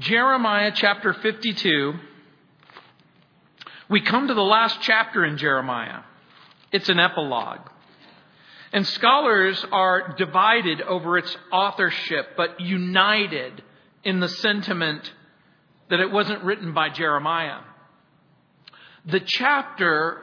Jeremiah chapter 52. We come to the last chapter in Jeremiah. It's an epilogue. And scholars are divided over its authorship, but united in the sentiment that it wasn't written by Jeremiah. The chapter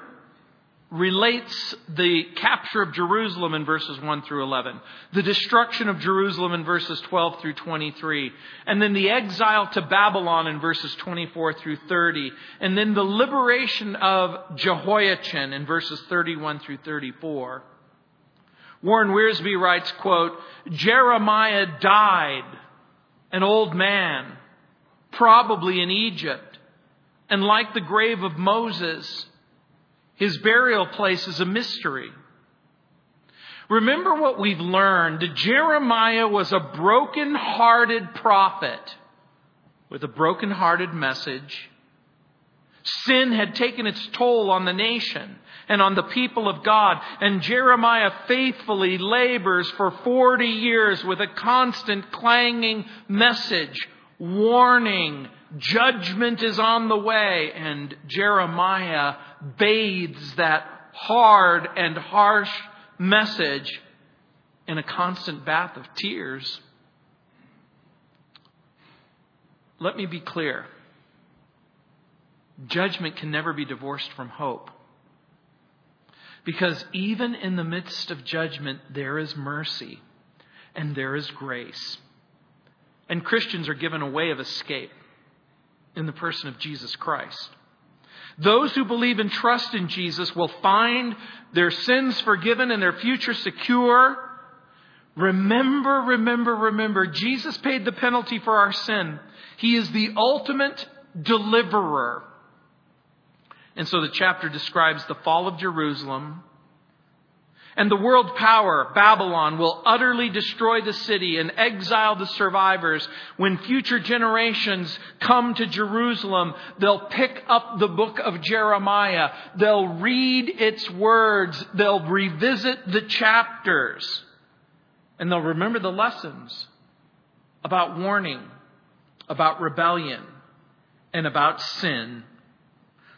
relates the capture of Jerusalem in verses 1 through 11, the destruction of Jerusalem in verses 12 through 23, and then the exile to Babylon in verses 24 through 30, and then the liberation of Jehoiachin in verses 31 through 34. Warren Wiersbe writes, quote, Jeremiah died an old man, probably in Egypt, and like the grave of Moses, his burial place is a mystery. Remember what we've learned. Jeremiah was a broken hearted prophet with a broken hearted message. Sin had taken its toll on the nation and on the people of God, and Jeremiah faithfully labors for 40 years with a constant clanging message, warning, judgment is on the way, and Jeremiah bathes that hard and harsh message in a constant bath of tears. Let me be clear. Judgment can never be divorced from hope. Because even in the midst of judgment, there is mercy and there is grace. And Christians are given a way of escape in the person of Jesus Christ. Those who believe and trust in Jesus will find their sins forgiven and their future secure. Remember, remember, remember, Jesus paid the penalty for our sin. He is the ultimate deliverer. And so the chapter describes the fall of Jerusalem, and the world power, Babylon, will utterly destroy the city and exile the survivors. When future generations come to Jerusalem, they'll pick up the book of Jeremiah. They'll read its words. They'll revisit the chapters. And they'll remember the lessons about warning, about rebellion, and about sin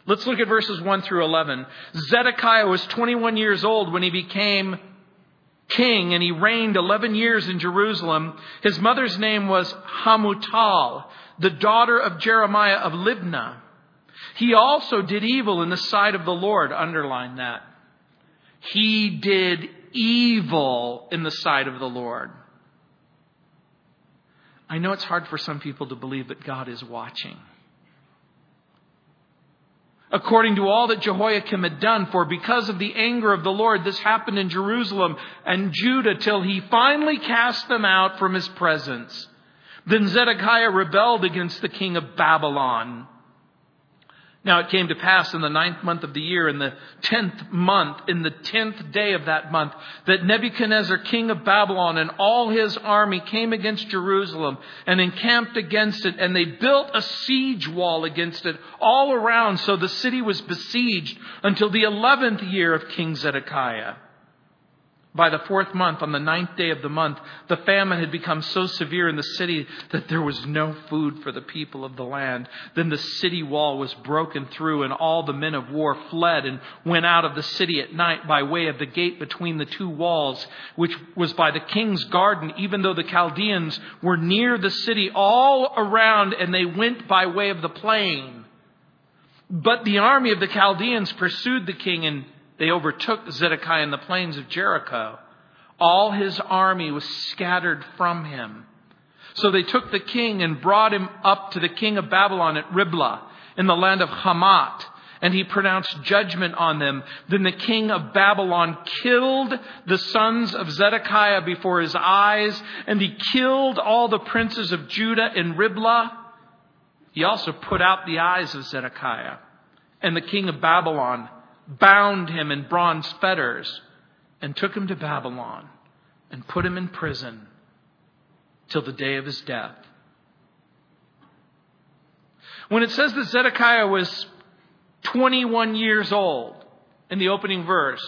Let's look at verses 1 through 11. Zedekiah was 21 years old when he became king, and he reigned 11 years in Jerusalem. His mother's name was Hamutal, the daughter of Jeremiah of Libnah. He also did evil in the sight of the Lord. Underline that. He did evil in the sight of the Lord. I know it's hard for some people to believe that God is watching according to all that Jehoiakim had done. For because of the anger of the Lord, this happened in Jerusalem and Judah till he finally cast them out from his presence. Then Zedekiah rebelled against the king of Babylon. Now it came to pass in the ninth month of the year, in the tenth month, in the tenth day of that month, that Nebuchadnezzar, king of Babylon, and all his army came against Jerusalem and encamped against it, and they built a siege wall against it all around, so the city was besieged until the eleventh year of King Zedekiah. By the fourth month, on the ninth day of the month, the famine had become so severe in the city that there was no food for the people of the land. Then the city wall was broken through, and all the men of war fled and went out of the city at night by way of the gate between the two walls, which was by the king's garden, even though the Chaldeans were near the city all around, and they went by way of the plain. But the army of the Chaldeans pursued the king and they overtook Zedekiah in the plains of Jericho. All his army was scattered from him. So they took the king and brought him up to the king of Babylon at Riblah in the land of Hamath, and he pronounced judgment on them. Then the king of Babylon killed the sons of Zedekiah before his eyes, and he killed all the princes of Judah in Riblah. He also put out the eyes of Zedekiah. And the king of Babylon bound him in bronze fetters, and took him to Babylon and put him in prison till the day of his death. When it says that Zedekiah was 21 years old in the opening verse,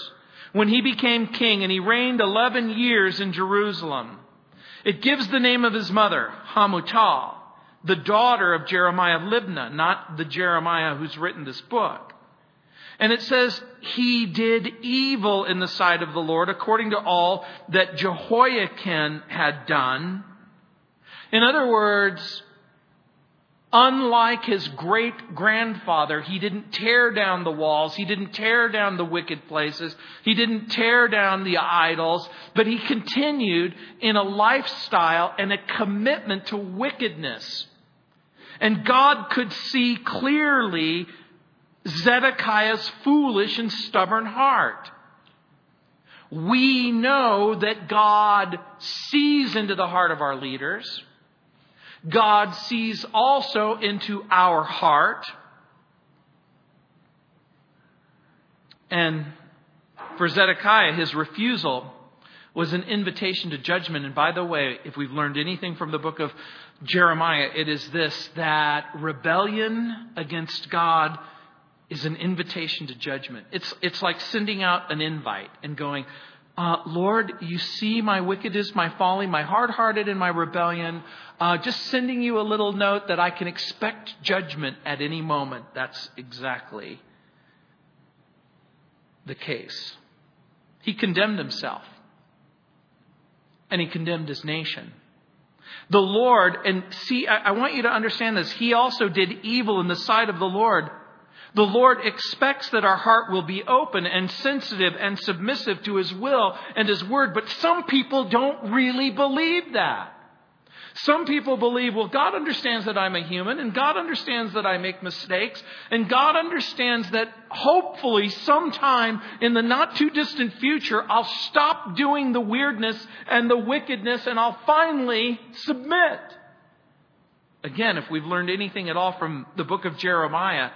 when he became king and he reigned 11 years in Jerusalem, it gives the name of his mother, Hamutal, the daughter of Jeremiah Libnah, not the Jeremiah who's written this book. And it says, he did evil in the sight of the Lord according to all that Jehoiakim had done. In other words, unlike his great grandfather, he didn't tear down the walls. He didn't tear down the wicked places. He didn't tear down the idols, but he continued in a lifestyle and a commitment to wickedness. And God could see clearly Zedekiah's foolish and stubborn heart. We know that God sees into the heart of our leaders. God sees also into our heart. And for Zedekiah, his refusal was an invitation to judgment. And by the way, if we've learned anything from the book of Jeremiah, it is this that rebellion against God is an invitation to judgment. It's, it's like sending out an invite and going, uh, Lord, you see my wickedness, my folly, my hard hearted, and my rebellion. Uh, just sending you a little note that I can expect judgment at any moment. That's exactly the case. He condemned himself, and he condemned his nation. The Lord, and see, I, I want you to understand this, he also did evil in the sight of the Lord the Lord expects that our heart will be open and sensitive and submissive to His will and His word, but some people don't really believe that. Some people believe, well, God understands that I'm a human, and God understands that I make mistakes, and God understands that hopefully sometime in the not too distant future, I'll stop doing the weirdness and the wickedness, and I'll finally submit. Again, if we've learned anything at all from the book of Jeremiah,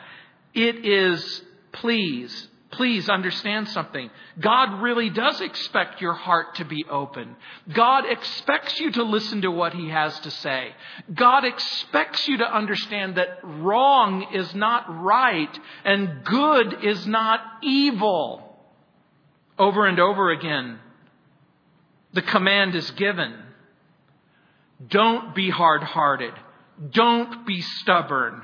it is, please, please understand something. God really does expect your heart to be open. God expects you to listen to what He has to say. God expects you to understand that wrong is not right and good is not evil. Over and over again, the command is given. Don't be hard hearted. Don't be stubborn.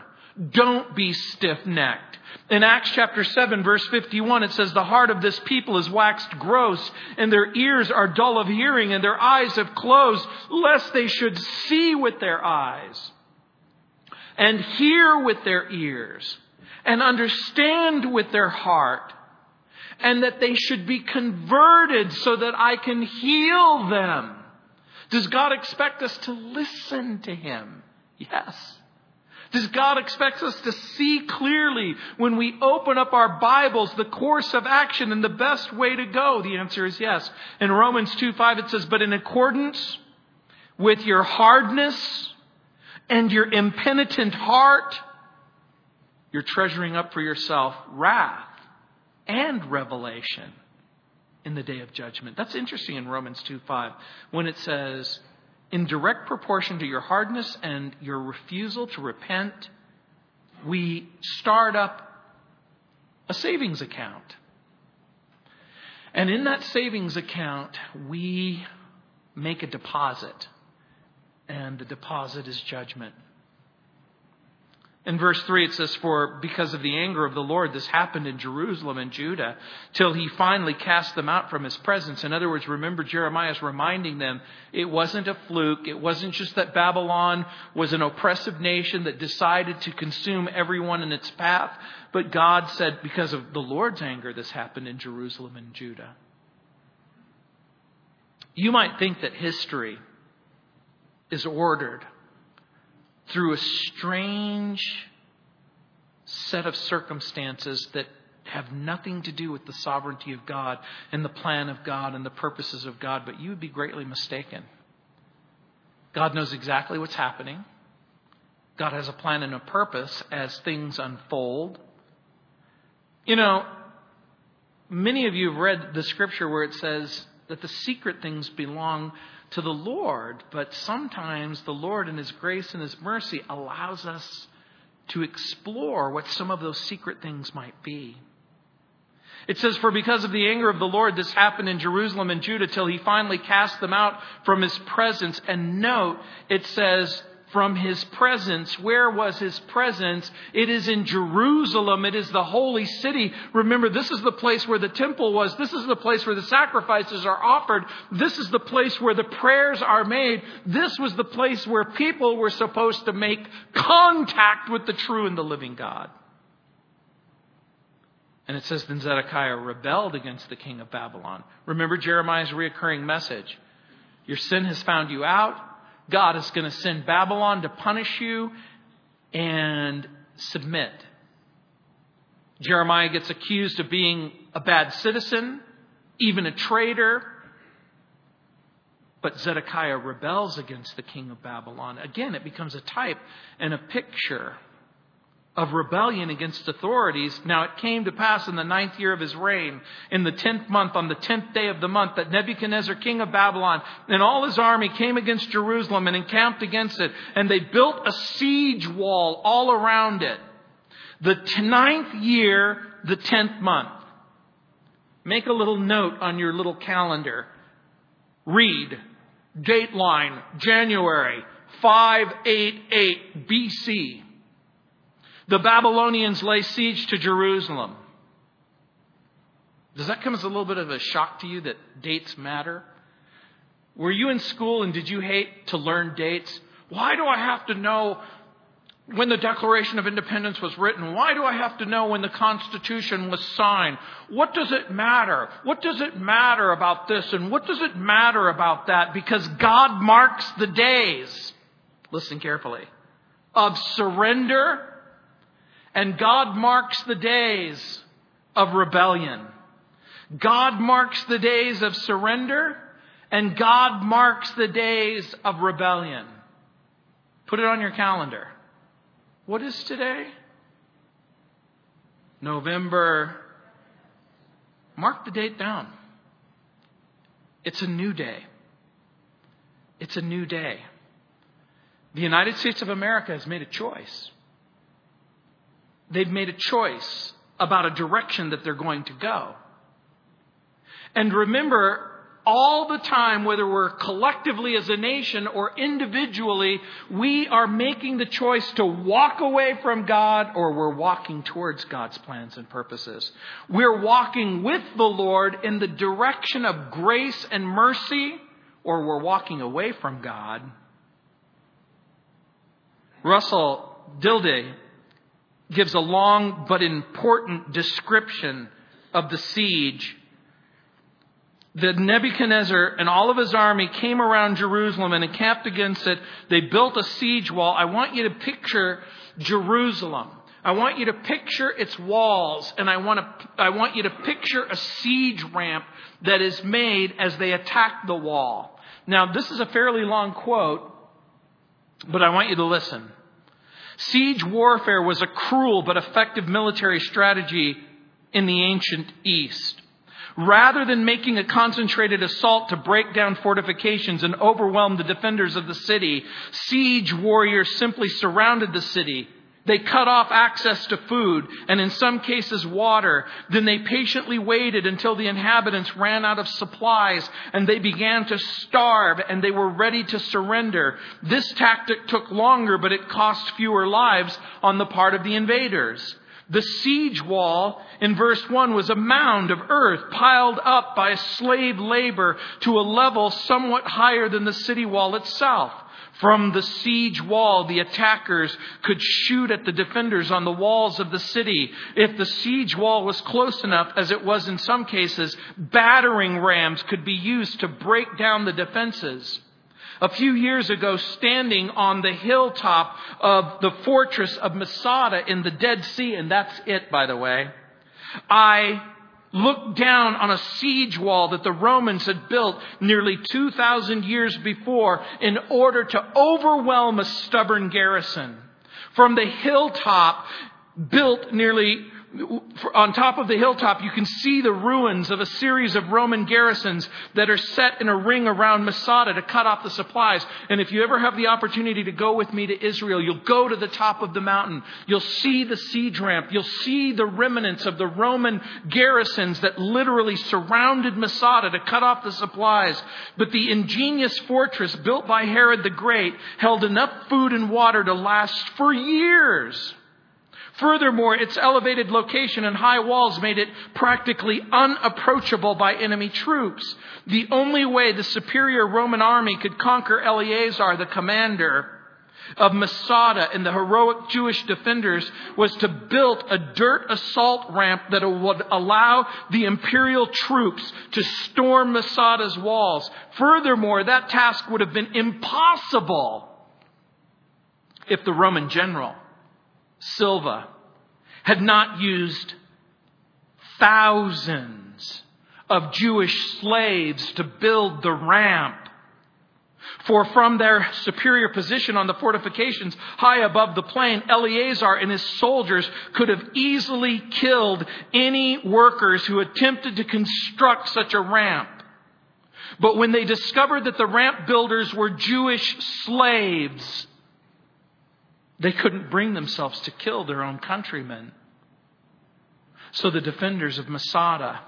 Don't be stiff necked. In Acts chapter 7 verse 51 it says, The heart of this people is waxed gross and their ears are dull of hearing and their eyes have closed lest they should see with their eyes and hear with their ears and understand with their heart and that they should be converted so that I can heal them. Does God expect us to listen to Him? Yes. Does God expect us to see clearly when we open up our Bibles the course of action and the best way to go? The answer is yes. In Romans 2 5 it says, But in accordance with your hardness and your impenitent heart, you're treasuring up for yourself wrath and revelation in the day of judgment. That's interesting in Romans 2 5 when it says, in direct proportion to your hardness and your refusal to repent, we start up a savings account. And in that savings account, we make a deposit. And the deposit is judgment. In verse 3, it says, For because of the anger of the Lord, this happened in Jerusalem and Judah, till he finally cast them out from his presence. In other words, remember Jeremiah's reminding them it wasn't a fluke. It wasn't just that Babylon was an oppressive nation that decided to consume everyone in its path, but God said, because of the Lord's anger, this happened in Jerusalem and Judah. You might think that history is ordered through a strange set of circumstances that have nothing to do with the sovereignty of God and the plan of God and the purposes of God, but you would be greatly mistaken. God knows exactly what's happening. God has a plan and a purpose as things unfold. You know, many of you have read the scripture where it says that the secret things belong to the Lord, but sometimes the Lord, in His grace and His mercy, allows us to explore what some of those secret things might be. It says, For because of the anger of the Lord, this happened in Jerusalem and Judah till he finally cast them out from his presence. And note, it says, from his presence. Where was his presence? It is in Jerusalem. It is the holy city. Remember, this is the place where the temple was. This is the place where the sacrifices are offered. This is the place where the prayers are made. This was the place where people were supposed to make contact with the true and the living God. And it says, then Zedekiah rebelled against the king of Babylon. Remember Jeremiah's reoccurring message. Your sin has found you out. God is going to send Babylon to punish you and submit. Jeremiah gets accused of being a bad citizen, even a traitor. But Zedekiah rebels against the king of Babylon. Again, it becomes a type and a picture of rebellion against authorities. Now it came to pass in the ninth year of his reign, in the tenth month, on the tenth day of the month, that Nebuchadnezzar, king of Babylon, and all his army came against Jerusalem and encamped against it, and they built a siege wall all around it. The ninth year, the tenth month. Make a little note on your little calendar. Read, dateline, January 588 BC. The Babylonians lay siege to Jerusalem. Does that come as a little bit of a shock to you that dates matter? Were you in school and did you hate to learn dates? Why do I have to know when the Declaration of Independence was written? Why do I have to know when the Constitution was signed? What does it matter? What does it matter about this and what does it matter about that? Because God marks the days, listen carefully, of surrender and God marks the days of rebellion. God marks the days of surrender, and God marks the days of rebellion. Put it on your calendar. What is today? November. Mark the date down. It's a new day. It's a new day. The United States of America has made a choice. They've made a choice about a direction that they're going to go. And remember, all the time, whether we're collectively as a nation or individually, we are making the choice to walk away from God or we're walking towards God's plans and purposes. We're walking with the Lord in the direction of grace and mercy or we're walking away from God. Russell Dilday gives a long but important description of the siege. That Nebuchadnezzar and all of his army came around Jerusalem and encamped against it. They built a siege wall. I want you to picture Jerusalem. I want you to picture its walls, and I want, to, I want you to picture a siege ramp that is made as they attack the wall. Now, this is a fairly long quote, but I want you to listen. Siege warfare was a cruel but effective military strategy in the ancient East. Rather than making a concentrated assault to break down fortifications and overwhelm the defenders of the city, siege warriors simply surrounded the city they cut off access to food and in some cases water. Then they patiently waited until the inhabitants ran out of supplies and they began to starve and they were ready to surrender. This tactic took longer, but it cost fewer lives on the part of the invaders. The siege wall in verse 1 was a mound of earth piled up by slave labor to a level somewhat higher than the city wall itself. From the siege wall, the attackers could shoot at the defenders on the walls of the city. If the siege wall was close enough, as it was in some cases, battering rams could be used to break down the defenses. A few years ago, standing on the hilltop of the fortress of Masada in the Dead Sea, and that's it, by the way, I looked down on a siege wall that the Romans had built nearly 2,000 years before in order to overwhelm a stubborn garrison. From the hilltop, built nearly on top of the hilltop, you can see the ruins of a series of Roman garrisons that are set in a ring around Masada to cut off the supplies. And if you ever have the opportunity to go with me to Israel, you'll go to the top of the mountain. You'll see the siege ramp. You'll see the remnants of the Roman garrisons that literally surrounded Masada to cut off the supplies. But the ingenious fortress built by Herod the Great held enough food and water to last for years. Furthermore, its elevated location and high walls made it practically unapproachable by enemy troops. The only way the superior Roman army could conquer Eleazar, the commander of Masada and the heroic Jewish defenders, was to build a dirt assault ramp that would allow the imperial troops to storm Masada's walls. Furthermore, that task would have been impossible if the Roman general Silva had not used thousands of Jewish slaves to build the ramp. For from their superior position on the fortifications high above the plain, Eleazar and his soldiers could have easily killed any workers who attempted to construct such a ramp. But when they discovered that the ramp builders were Jewish slaves, they couldn't bring themselves to kill their own countrymen. So the defenders of Masada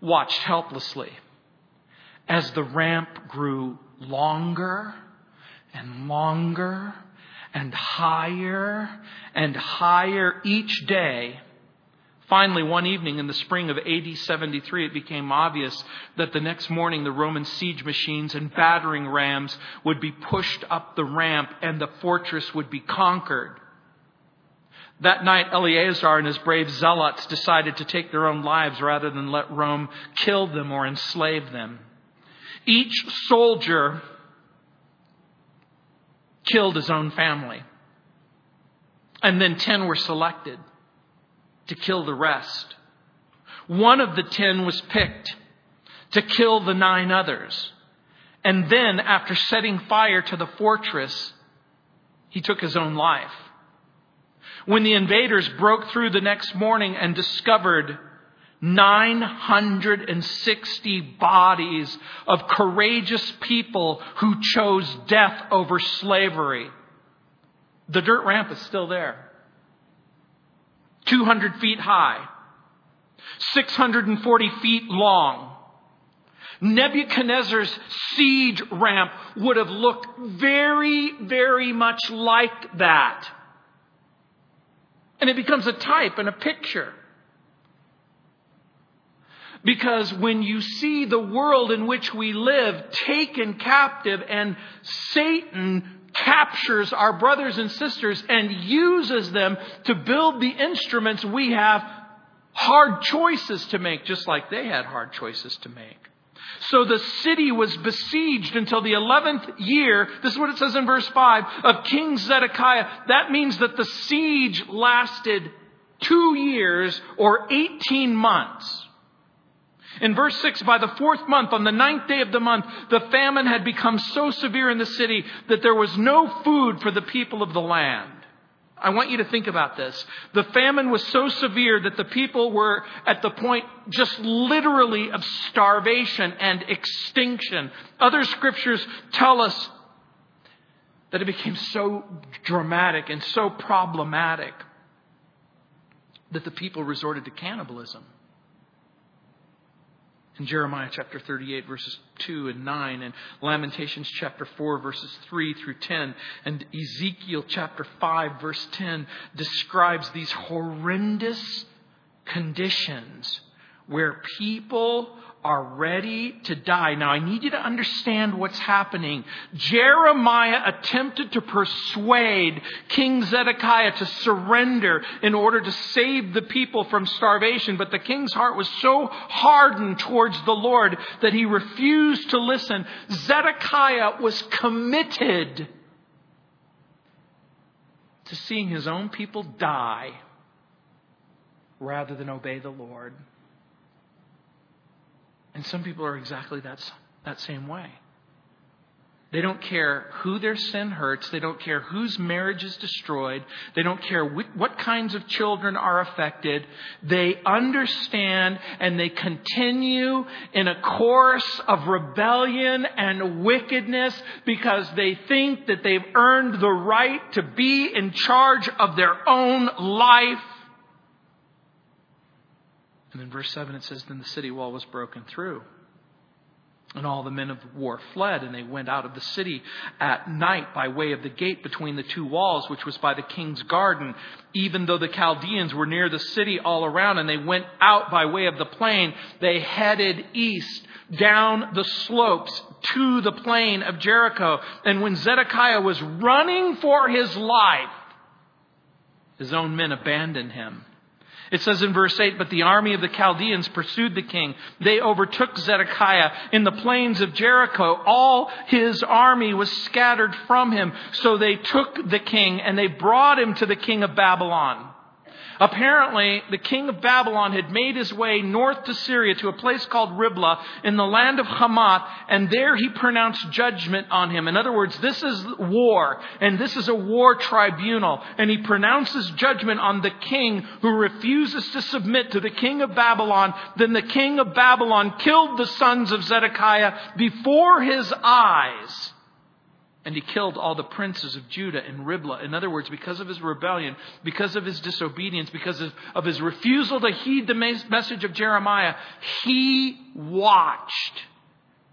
watched helplessly as the ramp grew longer and longer and higher and higher each day Finally, one evening in the spring of AD 73, it became obvious that the next morning the Roman siege machines and battering rams would be pushed up the ramp and the fortress would be conquered. That night, Eleazar and his brave zealots decided to take their own lives rather than let Rome kill them or enslave them. Each soldier killed his own family. And then ten were selected to kill the rest. One of the ten was picked to kill the nine others. And then, after setting fire to the fortress, he took his own life. When the invaders broke through the next morning and discovered 960 bodies of courageous people who chose death over slavery, the dirt ramp is still there. 200 feet high, 640 feet long. Nebuchadnezzar's siege ramp would have looked very, very much like that. And it becomes a type and a picture. Because when you see the world in which we live taken captive and Satan captures our brothers and sisters and uses them to build the instruments we have hard choices to make, just like they had hard choices to make. So the city was besieged until the 11th year. This is what it says in verse 5 of King Zedekiah. That means that the siege lasted two years or 18 months. In verse 6, by the fourth month, on the ninth day of the month, the famine had become so severe in the city that there was no food for the people of the land. I want you to think about this. The famine was so severe that the people were at the point just literally of starvation and extinction. Other scriptures tell us that it became so dramatic and so problematic that the people resorted to cannibalism in Jeremiah chapter 38, verses 2 and 9, and Lamentations chapter 4, verses 3 through 10, and Ezekiel chapter 5, verse 10 describes these horrendous conditions where people are ready to die. Now, I need you to understand what's happening. Jeremiah attempted to persuade King Zedekiah to surrender in order to save the people from starvation, but the king's heart was so hardened towards the Lord that he refused to listen. Zedekiah was committed to seeing his own people die rather than obey the Lord. And some people are exactly that, that same way. They don't care who their sin hurts. They don't care whose marriage is destroyed. They don't care what kinds of children are affected. They understand and they continue in a course of rebellion and wickedness because they think that they've earned the right to be in charge of their own life. And in verse 7 it says, Then the city wall was broken through and all the men of war fled, and they went out of the city at night by way of the gate between the two walls, which was by the king's garden, even though the Chaldeans were near the city all around, and they went out by way of the plain. They headed east down the slopes to the plain of Jericho. And when Zedekiah was running for his life, his own men abandoned him it says in verse 8, But the army of the Chaldeans pursued the king. They overtook Zedekiah in the plains of Jericho. All his army was scattered from him. So they took the king and they brought him to the king of Babylon. Apparently, the king of Babylon had made his way north to Syria to a place called Riblah in the land of Hamath, and there he pronounced judgment on him. In other words, this is war, and this is a war tribunal, and he pronounces judgment on the king who refuses to submit to the king of Babylon. Then the king of Babylon killed the sons of Zedekiah before his eyes. And he killed all the princes of Judah in Riblah. In other words, because of his rebellion, because of his disobedience, because of, of his refusal to heed the message of Jeremiah, he watched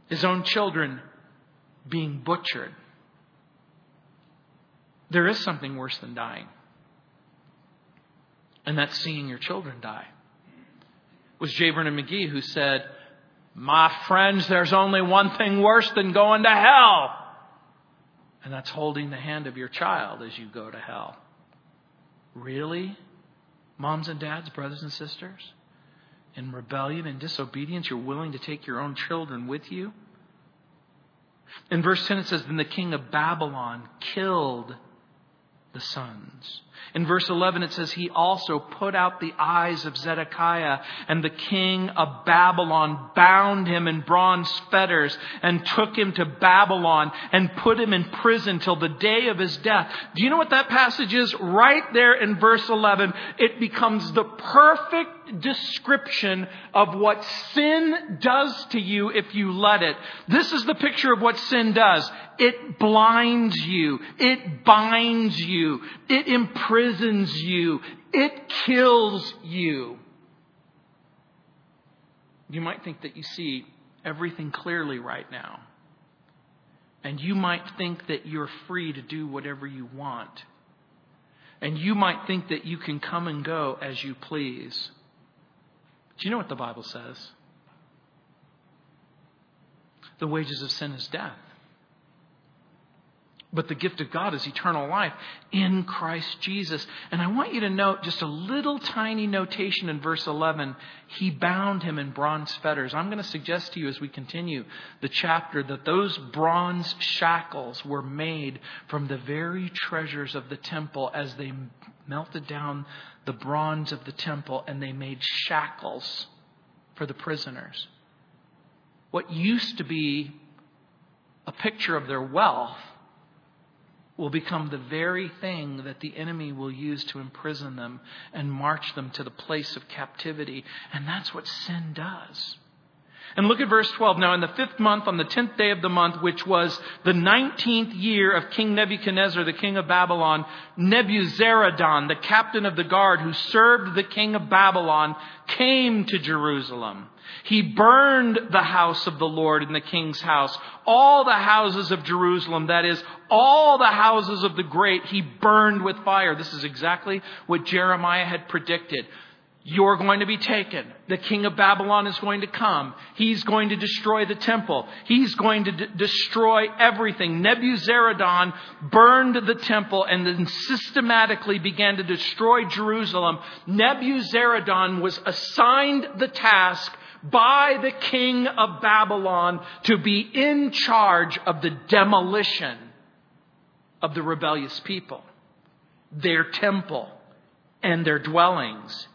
his own children being butchered. There is something worse than dying, and that's seeing your children die. It was J. Vernon McGee who said, My friends, there's only one thing worse than going to hell. And that's holding the hand of your child as you go to hell. Really? Moms and dads, brothers and sisters? In rebellion and disobedience, you're willing to take your own children with you? In verse 10, it says, Then the king of Babylon killed the sons. In verse 11, it says, He also put out the eyes of Zedekiah, and the king of Babylon bound him in bronze fetters and took him to Babylon and put him in prison till the day of his death. Do you know what that passage is? Right there in verse 11, it becomes the perfect description of what sin does to you if you let it. This is the picture of what sin does. It blinds you. It binds you. It imprisons you. It kills you. You might think that you see everything clearly right now. And you might think that you're free to do whatever you want. And you might think that you can come and go as you please. Do you know what the Bible says? The wages of sin is death. But the gift of God is eternal life in Christ Jesus. And I want you to note just a little tiny notation in verse 11. He bound him in bronze fetters. I'm going to suggest to you as we continue the chapter that those bronze shackles were made from the very treasures of the temple as they melted down the bronze of the temple and they made shackles for the prisoners. What used to be a picture of their wealth will become the very thing that the enemy will use to imprison them and march them to the place of captivity. And that's what sin does. And look at verse 12. Now, in the fifth month, on the tenth day of the month, which was the nineteenth year of King Nebuchadnezzar, the king of Babylon, Nebuzaradan, the captain of the guard who served the king of Babylon, came to Jerusalem. He burned the house of the Lord in the king's house, all the houses of Jerusalem, that is, all the houses of the great, he burned with fire. This is exactly what Jeremiah had predicted. You're going to be taken. The king of Babylon is going to come. He's going to destroy the temple. He's going to d- destroy everything. Nebuzaradan burned the temple and then systematically began to destroy Jerusalem. Nebuzaradan was assigned the task by the king of Babylon to be in charge of the demolition of the rebellious people, their temple, and their dwellings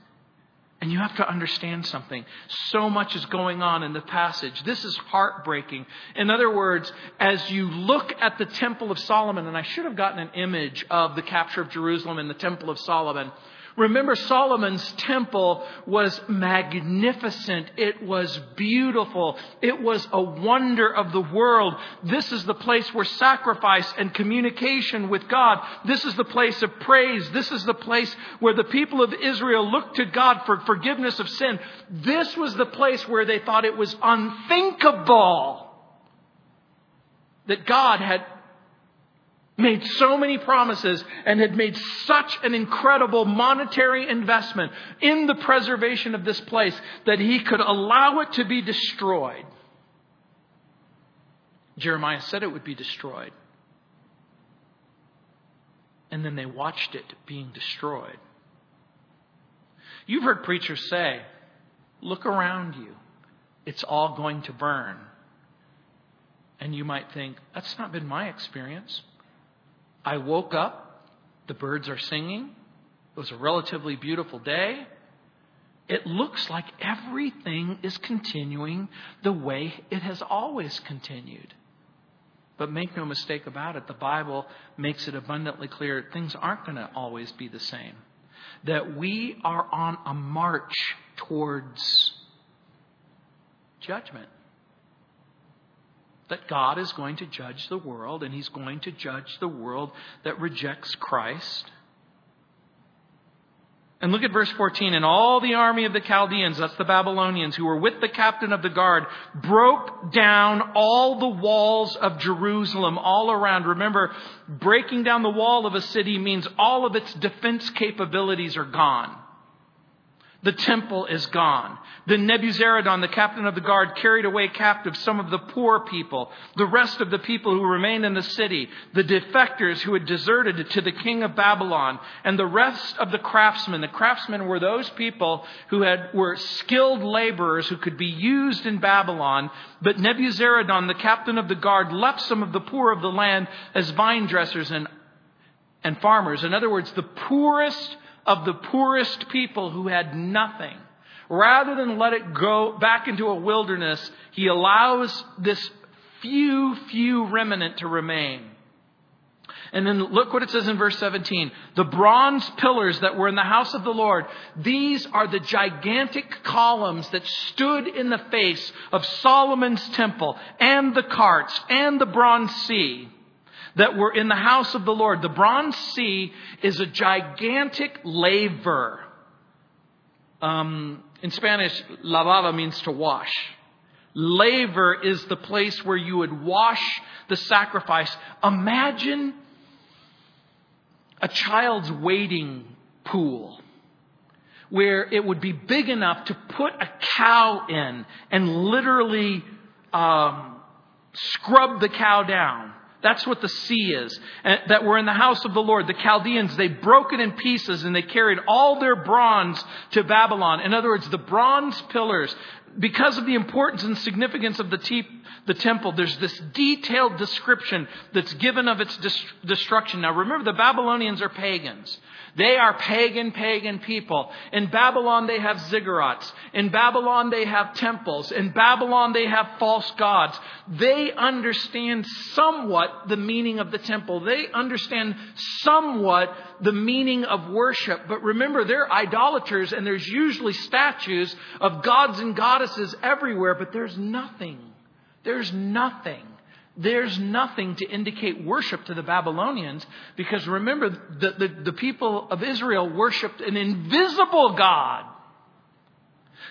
And you have to understand something. So much is going on in the passage. This is heartbreaking. In other words, as you look at the Temple of Solomon, and I should have gotten an image of the capture of Jerusalem and the Temple of Solomon. Remember, Solomon's temple was magnificent. It was beautiful. It was a wonder of the world. This is the place where sacrifice and communication with God. This is the place of praise. This is the place where the people of Israel looked to God for forgiveness of sin. This was the place where they thought it was unthinkable that God had made so many promises and had made such an incredible monetary investment in the preservation of this place that he could allow it to be destroyed. Jeremiah said it would be destroyed. And then they watched it being destroyed. You've heard preachers say, look around you. It's all going to burn. And you might think, that's not been my experience. I woke up, the birds are singing. It was a relatively beautiful day. It looks like everything is continuing the way it has always continued. But make no mistake about it, the Bible makes it abundantly clear things aren't going to always be the same. That we are on a march towards judgment that God is going to judge the world, and He's going to judge the world that rejects Christ. And look at verse 14. And all the army of the Chaldeans, that's the Babylonians, who were with the captain of the guard, broke down all the walls of Jerusalem all around. Remember, breaking down the wall of a city means all of its defense capabilities are gone. The temple is gone. The Nebuzaradan, the captain of the guard, carried away captive some of the poor people, the rest of the people who remained in the city, the defectors who had deserted to the king of Babylon, and the rest of the craftsmen. The craftsmen were those people who had, were skilled laborers who could be used in Babylon. But Nebuzaradan, the captain of the guard, left some of the poor of the land as vine dressers and, and farmers. In other words, the poorest of the poorest people who had nothing. Rather than let it go back into a wilderness, he allows this few, few remnant to remain. And then look what it says in verse 17. The bronze pillars that were in the house of the Lord, these are the gigantic columns that stood in the face of Solomon's temple and the carts and the bronze sea that were in the house of the Lord. The bronze sea is a gigantic laver. Um, in Spanish, lavaba means to wash. Laver is the place where you would wash the sacrifice. Imagine a child's wading pool where it would be big enough to put a cow in and literally um, scrub the cow down. That's what the sea is. And that were in the house of the Lord. The Chaldeans, they broke it in pieces and they carried all their bronze to Babylon. In other words, the bronze pillars, because of the importance and significance of the, te- the temple, there's this detailed description that's given of its destruction. Now remember, the Babylonians are pagans. They are pagan, pagan people. In Babylon, they have ziggurats. In Babylon, they have temples. In Babylon, they have false gods. They understand somewhat the meaning of the temple. They understand somewhat the meaning of worship. But remember, they're idolaters, and there's usually statues of gods and goddesses everywhere, but there's nothing. There's nothing there's nothing to indicate worship to the Babylonians because remember, the, the, the, people of Israel worshiped an invisible God.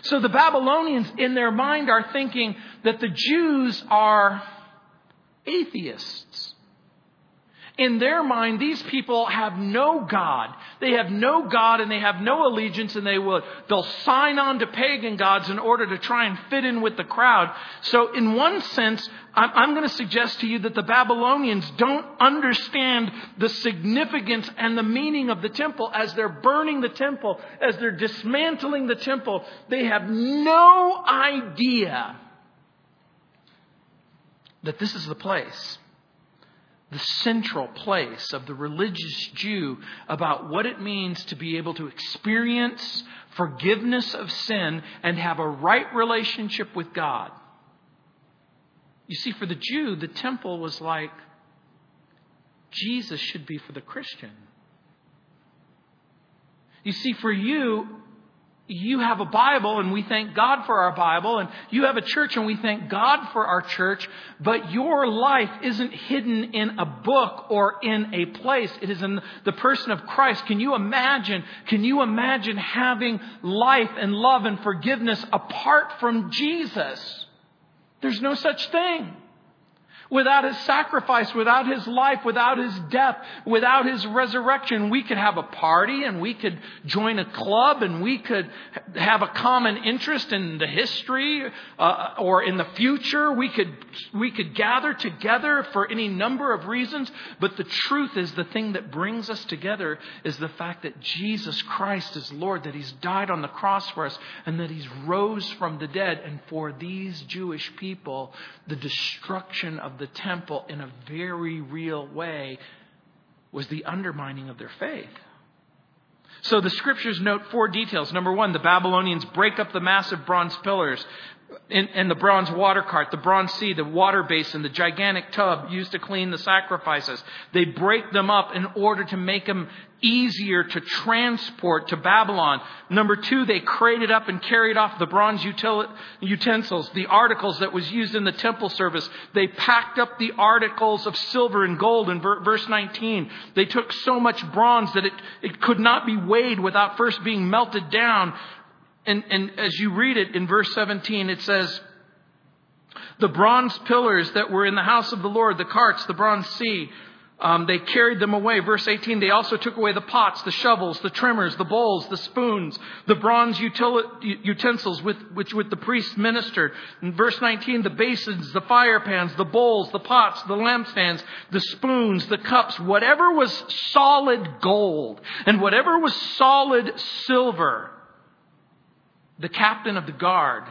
So the Babylonians, in their mind, are thinking that the Jews are atheists. In their mind, these people have no God. They have no God and they have no allegiance and they will, they'll sign on to pagan gods in order to try and fit in with the crowd. So in one sense, I'm, I'm going to suggest to you that the Babylonians don't understand the significance and the meaning of the temple as they're burning the temple, as they're dismantling the temple. They have no idea that this is the place the central place of the religious Jew about what it means to be able to experience forgiveness of sin and have a right relationship with God. You see, for the Jew, the temple was like Jesus should be for the Christian. You see, for you, you have a Bible and we thank God for our Bible, and you have a church and we thank God for our church, but your life isn't hidden in a book or in a place. It is in the person of Christ. Can you imagine, can you imagine having life and love and forgiveness apart from Jesus? There's no such thing. Without his sacrifice, without his life, without his death, without his resurrection, we could have a party and we could join a club and we could have a common interest in the history uh, or in the future. We could, we could gather together for any number of reasons. But the truth is the thing that brings us together is the fact that Jesus Christ is Lord, that he's died on the cross for us and that he's rose from the dead. And for these Jewish people, the destruction of the the temple in a very real way was the undermining of their faith. So the scriptures note four details. Number one, the Babylonians break up the massive bronze pillars and, the bronze water cart, the bronze sea, the water basin, the gigantic tub used to clean the sacrifices. They break them up in order to make them easier to transport to Babylon. Number two, they crated up and carried off the bronze utensils, the articles that was used in the temple service. They packed up the articles of silver and gold in verse 19. They took so much bronze that it, it could not be weighed without first being melted down. And, and as you read it in verse 17, it says, the bronze pillars that were in the house of the Lord, the carts, the bronze sea, um, they carried them away. Verse 18, they also took away the pots, the shovels, the trimmers, the bowls, the spoons, the bronze utensils with which with the priests ministered. In verse 19, the basins, the fire pans, the bowls, the pots, the lampstands, the spoons, the cups, whatever was solid gold and whatever was solid silver, the captain of the guard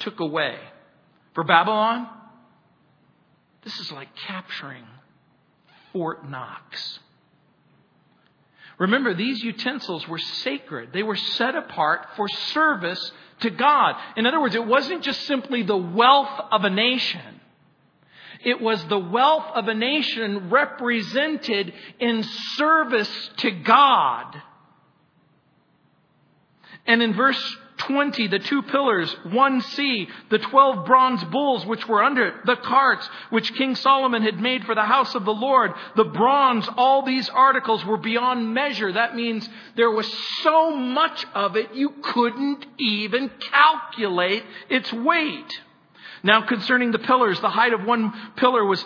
took away. For Babylon, this is like capturing Fort Knox. Remember, these utensils were sacred. They were set apart for service to God. In other words, it wasn't just simply the wealth of a nation. It was the wealth of a nation represented in service to God. And in verse 20, the two pillars, one sea, the 12 bronze bulls which were under it, the carts which King Solomon had made for the house of the Lord, the bronze, all these articles were beyond measure. That means there was so much of it you couldn't even calculate its weight. Now concerning the pillars, the height of one pillar was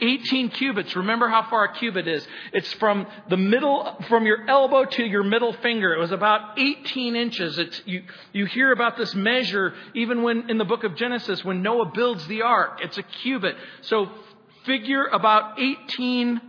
18 cubits. Remember how far a cubit is. It's from the middle, from your elbow to your middle finger. It was about 18 inches. It's, you, you hear about this measure even when in the book of Genesis, when Noah builds the ark. It's a cubit. So figure about 18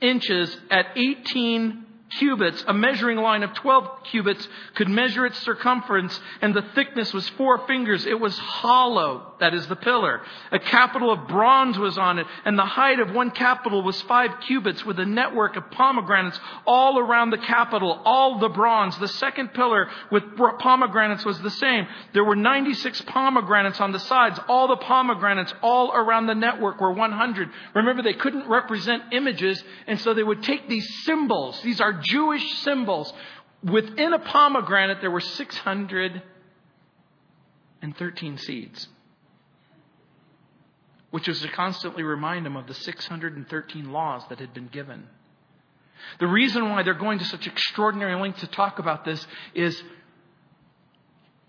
inches at 18 cubits, a measuring line of 12 cubits could measure its circumference, and the thickness was four fingers. It was hollow, that is the pillar. A capital of bronze was on it, and the height of one capital was five cubits with a network of pomegranates all around the capital, all the bronze. The second pillar with pomegranates was the same. There were 96 pomegranates on the sides. All the pomegranates all around the network were 100. Remember, they couldn't represent images, and so they would take these symbols. These are Jewish symbols. Within a pomegranate, there were 613 seeds, which was to constantly remind them of the 613 laws that had been given. The reason why they're going to such extraordinary lengths to talk about this is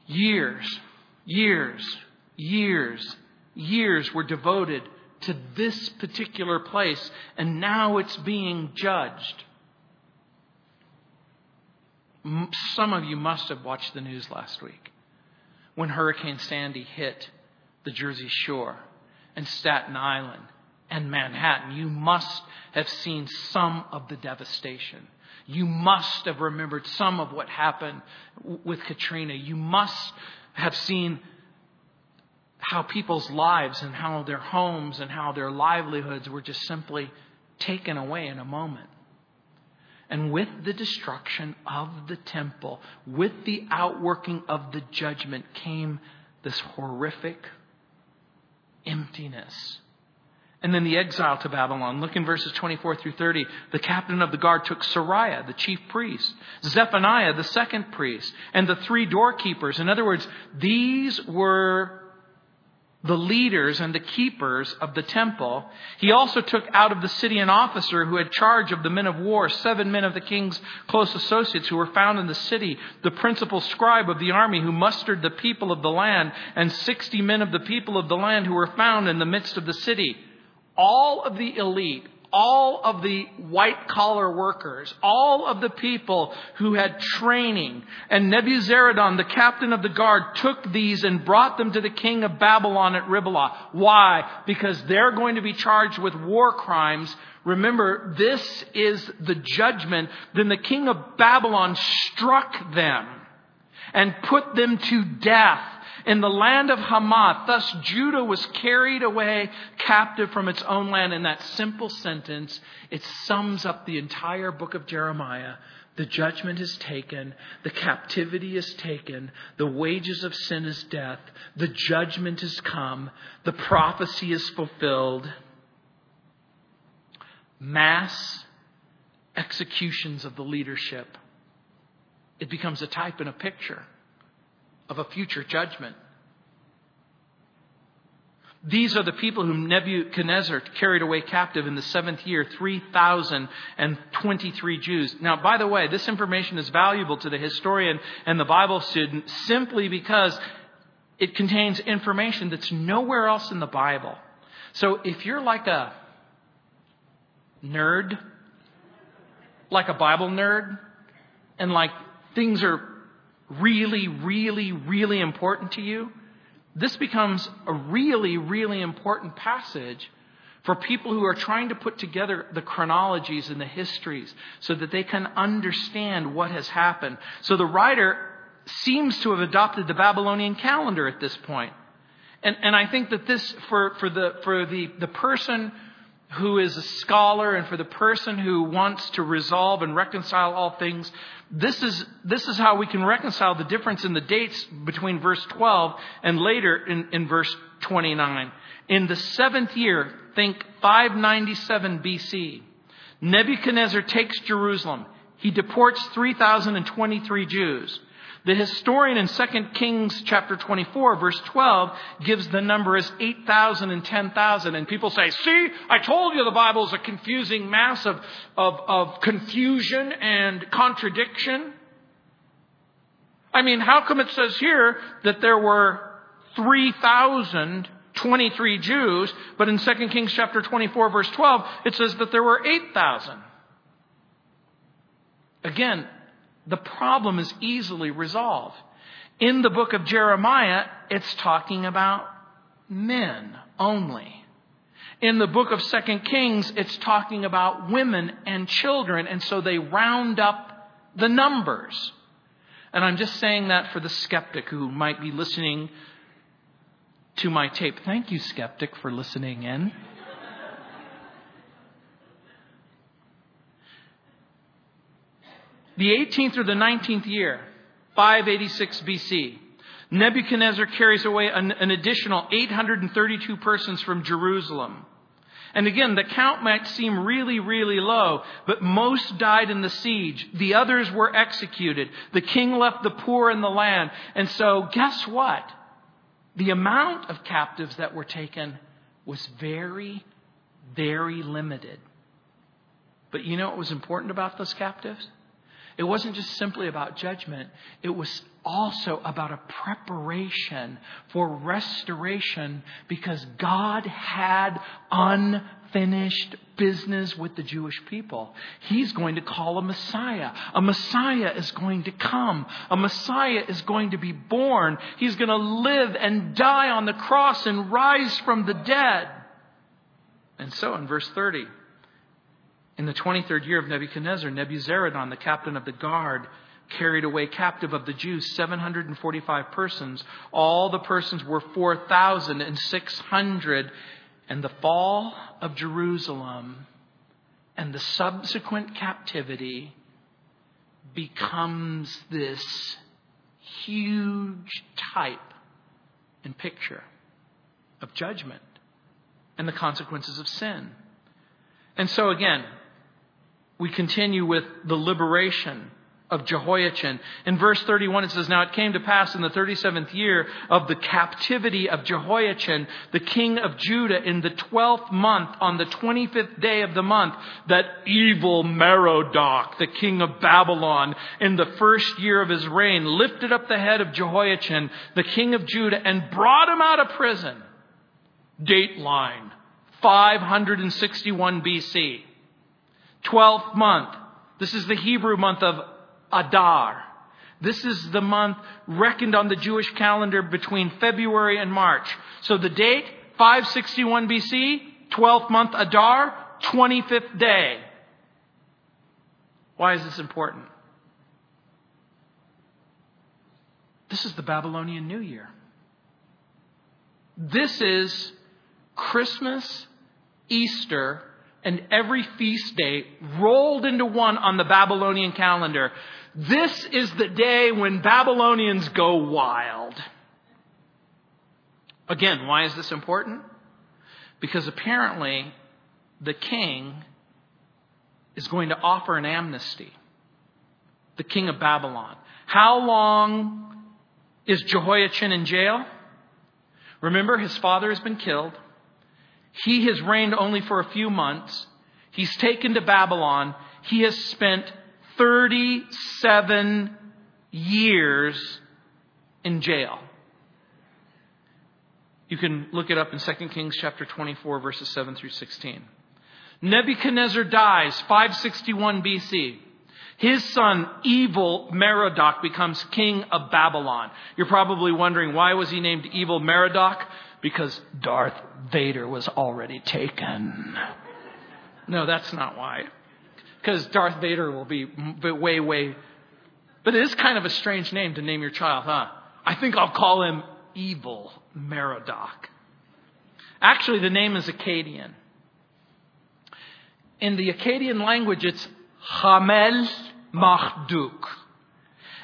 years, years, years, years were devoted to this particular place, and now it's being judged. Some of you must have watched the news last week when Hurricane Sandy hit the Jersey Shore and Staten Island and Manhattan. You must have seen some of the devastation. You must have remembered some of what happened with Katrina. You must have seen how people's lives and how their homes and how their livelihoods were just simply taken away in a moment. And with the destruction of the temple, with the outworking of the judgment, came this horrific emptiness. And then the exile to Babylon. Look in verses 24 through 30. The captain of the guard took Seraiah, the chief priest, Zephaniah, the second priest, and the three doorkeepers. In other words, these were the leaders and the keepers of the temple. He also took out of the city an officer who had charge of the men of war, seven men of the king's close associates who were found in the city, the principal scribe of the army who mustered the people of the land, and sixty men of the people of the land who were found in the midst of the city. All of the elite, all of the white collar workers, all of the people who had training. And Nebuzaradan, the captain of the guard, took these and brought them to the king of Babylon at Riblah. Why? Because they're going to be charged with war crimes. Remember, this is the judgment. Then the king of Babylon struck them and put them to death in the land of Hamath. Thus Judah was carried away captive from its own land. In that simple sentence, it sums up the entire book of Jeremiah. The judgment is taken. The captivity is taken. The wages of sin is death. The judgment has come. The prophecy is fulfilled. Mass executions of the leadership. It becomes a type and a picture of a future judgment. These are the people whom Nebuchadnezzar carried away captive in the seventh year, 3,023 Jews. Now, by the way, this information is valuable to the historian and the Bible student simply because it contains information that's nowhere else in the Bible. So if you're like a nerd, like a Bible nerd, and like things are really, really, really important to you, this becomes a really, really important passage for people who are trying to put together the chronologies and the histories so that they can understand what has happened. So the writer seems to have adopted the Babylonian calendar at this point. And, and I think that this, for, for, the, for the, the person who is a scholar and for the person who wants to resolve and reconcile all things, this is, this is how we can reconcile the difference in the dates between verse 12 and later in, in verse 29. In the seventh year, think 597 BC, Nebuchadnezzar takes Jerusalem. He deports 3,023 Jews. The historian in 2 Kings chapter 24 verse 12 gives the number as 8,000 and 10,000. And people say, see, I told you the Bible is a confusing mass of, of, of confusion and contradiction. I mean, how come it says here that there were 3,023 Jews, but in 2 Kings chapter 24 verse 12, it says that there were 8,000? Again, the problem is easily resolved. In the book of Jeremiah, it's talking about men only. In the book of Second Kings, it's talking about women and children, and so they round up the numbers. And I'm just saying that for the skeptic who might be listening to my tape. Thank you, skeptic, for listening in. The 18th or the 19th year, 586 BC, Nebuchadnezzar carries away an, an, additional 832 persons from Jerusalem. And again, the count might seem really, really low, but most died in the siege. The others were executed. The king left the poor in the land. And so, guess what? The amount of captives that were taken was very, very limited. But you know what was important about those captives? It wasn't just simply about judgment, it was also about a preparation for restoration because God had unfinished business with the Jewish people. He's going to call a Messiah. A Messiah is going to come. A Messiah is going to be born. He's going to live and die on the cross and rise from the dead. And so in verse 30, in the 23rd year of Nebuchadnezzar, Nebuzaradan, the captain of the guard, carried away captive of the Jews 745 persons. All the persons were 4,600. And the fall of Jerusalem And the subsequent captivity becomes this huge type and picture of judgment and the consequences of sin. And so again, we continue with the liberation of Jehoiachin. In verse 31, it says, Now it came to pass in the 37th year of the captivity of Jehoiachin, the king of Judah, in the 12th month, on the 25th day of the month, that evil Merodach, the king of Babylon, in the first year of his reign, lifted up the head of Jehoiachin, the king of Judah, and brought him out of prison. Dateline, 561 BC. 12th month. This is the Hebrew month of Adar. This is the month reckoned on the Jewish calendar between February and March. So the date, 561 BC, 12th month Adar, 25th day. Why is this important? This is the Babylonian New Year. This is Christmas, Easter, and every feast day rolled into one on the Babylonian calendar. This is the day when Babylonians go wild. Again, why is this important? Because apparently the king is going to offer an amnesty. The king of Babylon. How long is Jehoiachin in jail? Remember, his father has been killed. He has reigned only for a few months. He's taken to Babylon. He has spent 37 years in jail. You can look it up in 2 Kings chapter 24 verses 7 through 16. Nebuchadnezzar dies 561 BC. His son, evil Merodach, becomes king of Babylon. You're probably wondering why was he named evil Merodach? Because Darth Vader was already taken. No, that's not why. Because Darth Vader will be way, way. But it is kind of a strange name to name your child, huh? I think I'll call him Evil Merodach. Actually, the name is Akkadian. In the Akkadian language, it's Hamel Marduk.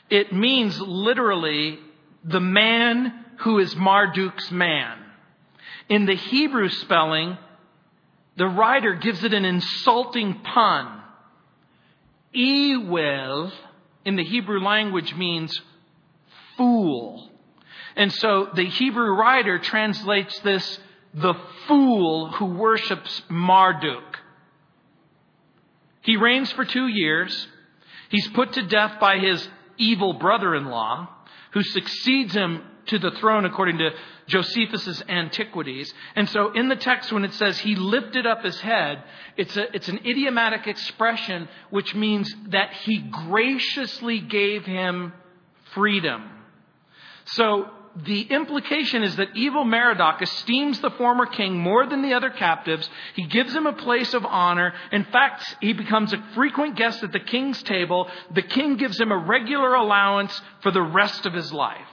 It means literally the man who is Marduk's man. In the Hebrew spelling, the writer gives it an insulting pun. Ewel in the Hebrew language means fool. And so the Hebrew writer translates this the fool who worships Marduk. He reigns for two years. He's put to death by his evil brother in law, who succeeds him to the throne according to Josephus's Antiquities. And so in the text, when it says he lifted up his head, it's, a, it's an idiomatic expression which means that he graciously gave him freedom. So the implication is that evil Merodach esteems the former king more than the other captives. He gives him a place of honor. In fact, he becomes a frequent guest at the king's table. The king gives him a regular allowance for the rest of his life.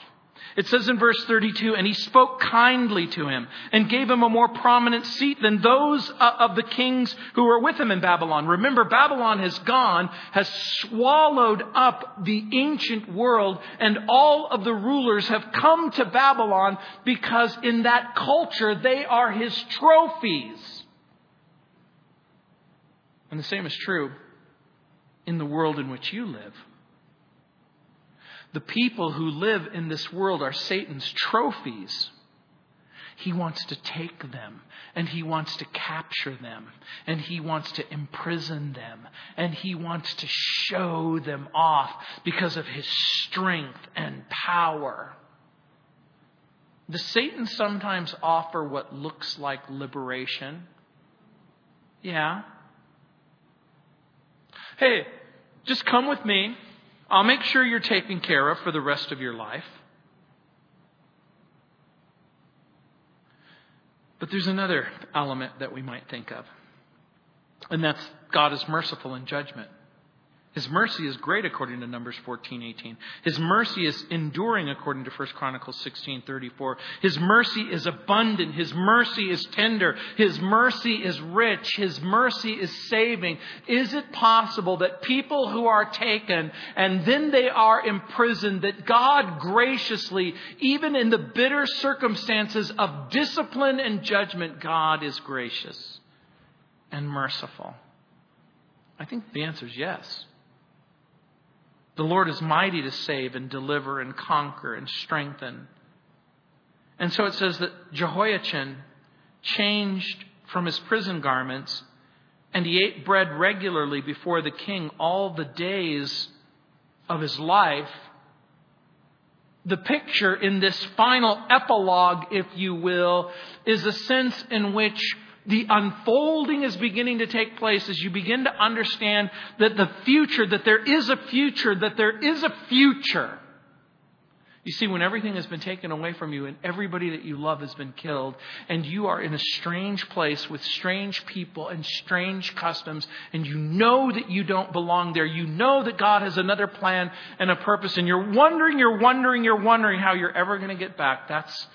It says in verse 32, and he spoke kindly to him and gave him a more prominent seat than those uh, of the kings who were with him in Babylon. Remember, Babylon has gone, has swallowed up the ancient world, and all of the rulers have come to Babylon because in that culture they are his trophies. And the same is true in the world in which you live. The people who live in this world are Satan's trophies. He wants to take them and he wants to capture them and he wants to imprison them and he wants to show them off because of his strength and power. Does Satan sometimes offer what looks like liberation? Yeah. Hey, just come with me. I'll make sure you're taken care of for the rest of your life. But there's another element that we might think of, and that's God is merciful in judgment. His mercy is great according to Numbers 14, 18. His mercy is enduring according to 1 Chronicles 16, 34. His mercy is abundant. His mercy is tender. His mercy is rich. His mercy is saving. Is it possible that people who are taken and then they are imprisoned, that God graciously, even in the bitter circumstances of discipline and judgment, God is gracious and merciful? I think the answer is yes. The Lord is mighty to save and deliver and conquer and strengthen. And so it says that Jehoiachin changed from his prison garments and he ate bread regularly before the king all the days of his life. The picture in this final epilogue, if you will, is a sense in which the unfolding is beginning to take place as you begin to understand that the future, that there is a future, that there is a future. You see, when everything has been taken away from you and everybody that you love has been killed, and you are in a strange place with strange people and strange customs, and you know that you don't belong there, you know that God has another plan and a purpose, and you're wondering, you're wondering, you're wondering how you're ever going to get back. That's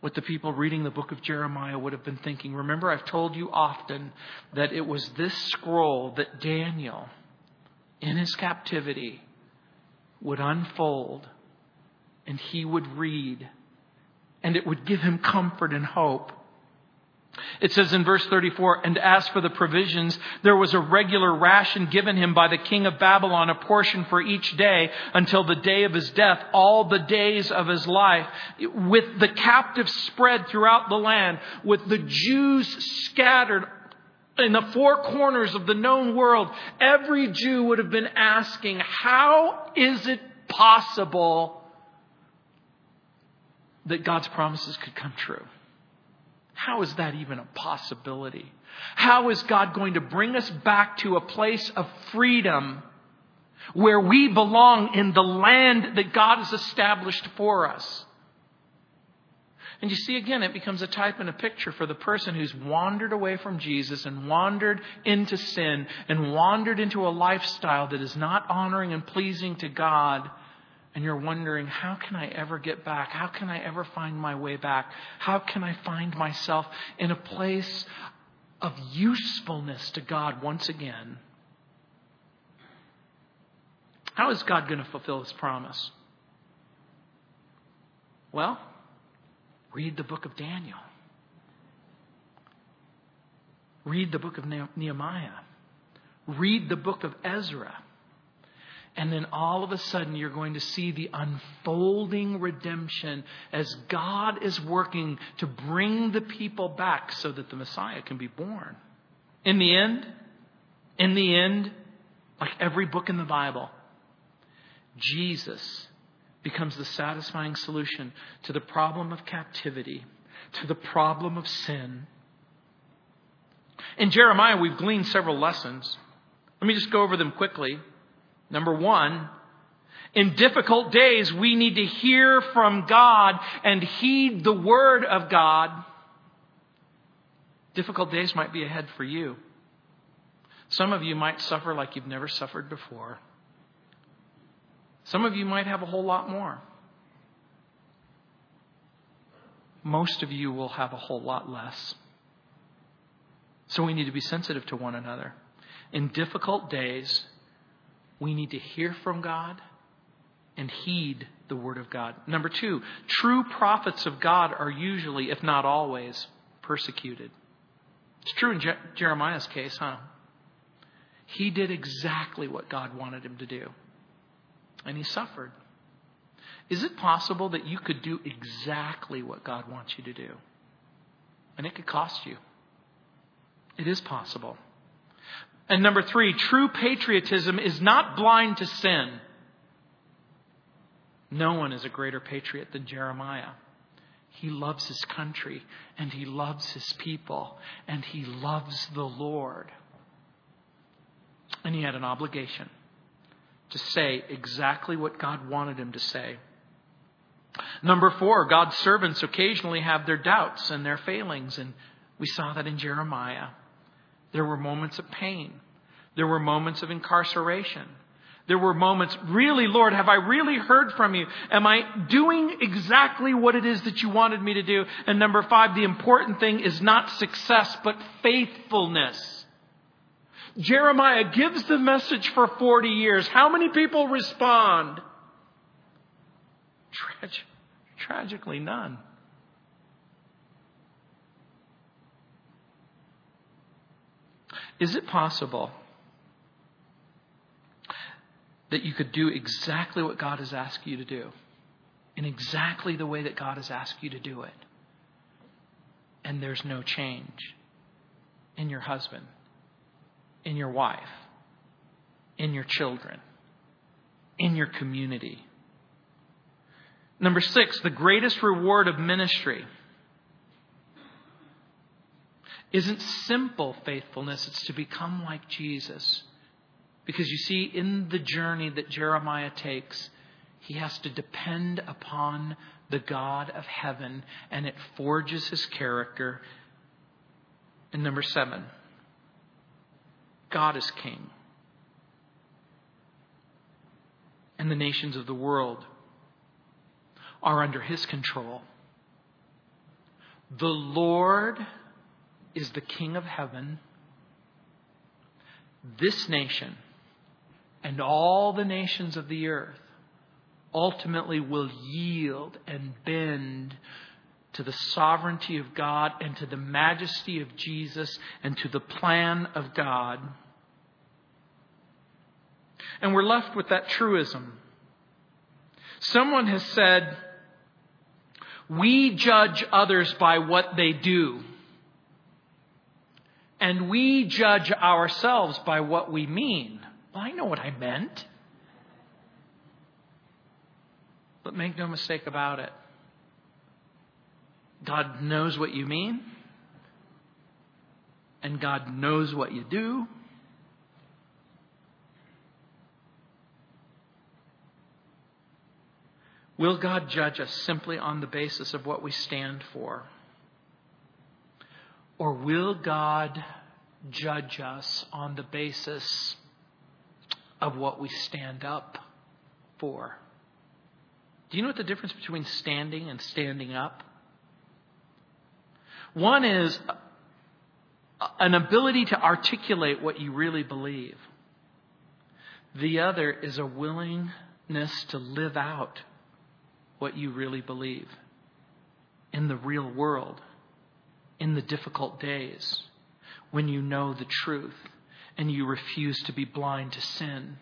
what the people reading the book of Jeremiah would have been thinking. Remember, I've told you often that it was this scroll that Daniel, in his captivity, would unfold and he would read, and it would give him comfort and hope. It says in verse 34, and as for the provisions, there was a regular ration given him by the king of Babylon, a portion for each day until the day of his death, all the days of his life, with the captives spread throughout the land, with the Jews scattered in the four corners of the known world. Every Jew would have been asking, how is it possible that God's promises could come true? How is that even a possibility? How is God going to bring us back to a place of freedom where we belong in the land that God has established for us? And you see, again, it becomes a type and a picture for the person who's wandered away from Jesus and wandered into sin and wandered into a lifestyle that is not honoring and pleasing to God and you're wondering, how can I ever get back? How can I ever find my way back? How can I find myself in a place of usefulness to God once again? How is God going to fulfill his promise? Well, read the book of Daniel. Read the book of Nehemiah. Read the book of Ezra. And then all of a sudden, you're going to see the unfolding redemption as God is working to bring the people back so that the Messiah can be born. In the end, in the end, like every book in the Bible, Jesus becomes the satisfying solution to the problem of captivity, to the problem of sin. In Jeremiah, we've gleaned several lessons. Let me just go over them quickly. Number one, in difficult days, we need to hear from God and heed the word of God. Difficult days might be ahead for you. Some of you might suffer like you've never suffered before. Some of you might have a whole lot more. Most of you will have a whole lot less. So we need to be sensitive to one another. In difficult days, we need to hear from God and heed the Word of God. Number two, true prophets of God are usually, if not always, persecuted. It's true in Je- Jeremiah's case, huh? He did exactly what God wanted him to do, and he suffered. Is it possible that you could do exactly what God wants you to do? And it could cost you. It is possible. And number three, true patriotism is not blind to sin. No one is a greater patriot than Jeremiah. He loves his country and he loves his people and he loves the Lord. And he had an obligation to say exactly what God wanted him to say. Number four, God's servants occasionally have their doubts and their failings, and we saw that in Jeremiah. There were moments of pain. There were moments of incarceration. There were moments, really, Lord, have I really heard from you? Am I doing exactly what it is that you wanted me to do? And number five, the important thing is not success, but faithfulness. Jeremiah gives the message for 40 years. How many people respond? Trag- tragically, none. Is it possible that you could do exactly what God has asked you to do in exactly the way that God has asked you to do it. And there's no change in your husband, in your wife, in your children, in your community. Number six, the greatest reward of ministry isn't simple faithfulness, it's to become like Jesus. Because you see, in the journey that Jeremiah takes, he has to depend upon the God of heaven, and it forges his character. And number seven, God is king. And the nations of the world are under his control. The Lord is the king of heaven. This nation and all the nations of the earth ultimately will yield and bend to the sovereignty of God and to the majesty of Jesus and to the plan of God. And we're left with that truism. Someone has said, we judge others by what they do. And we judge ourselves by what we mean. Well, I know what I meant. But make no mistake about it. God knows what you mean, and God knows what you do. Will God judge us simply on the basis of what we stand for? Or will God judge us on the basis of what we stand up for. Do you know what the difference between standing and standing up? One is an ability to articulate what you really believe. The other is a willingness to live out what you really believe in the real world, in the difficult days, when you know the truth and you refuse to be blind to sin.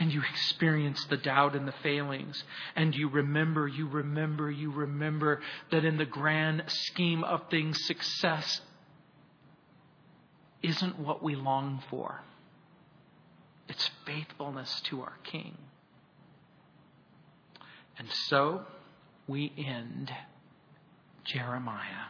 And you experience the doubt and the failings. And you remember, you remember, you remember that in the grand scheme of things, success isn't what we long for. It's faithfulness to our King. And so we end Jeremiah.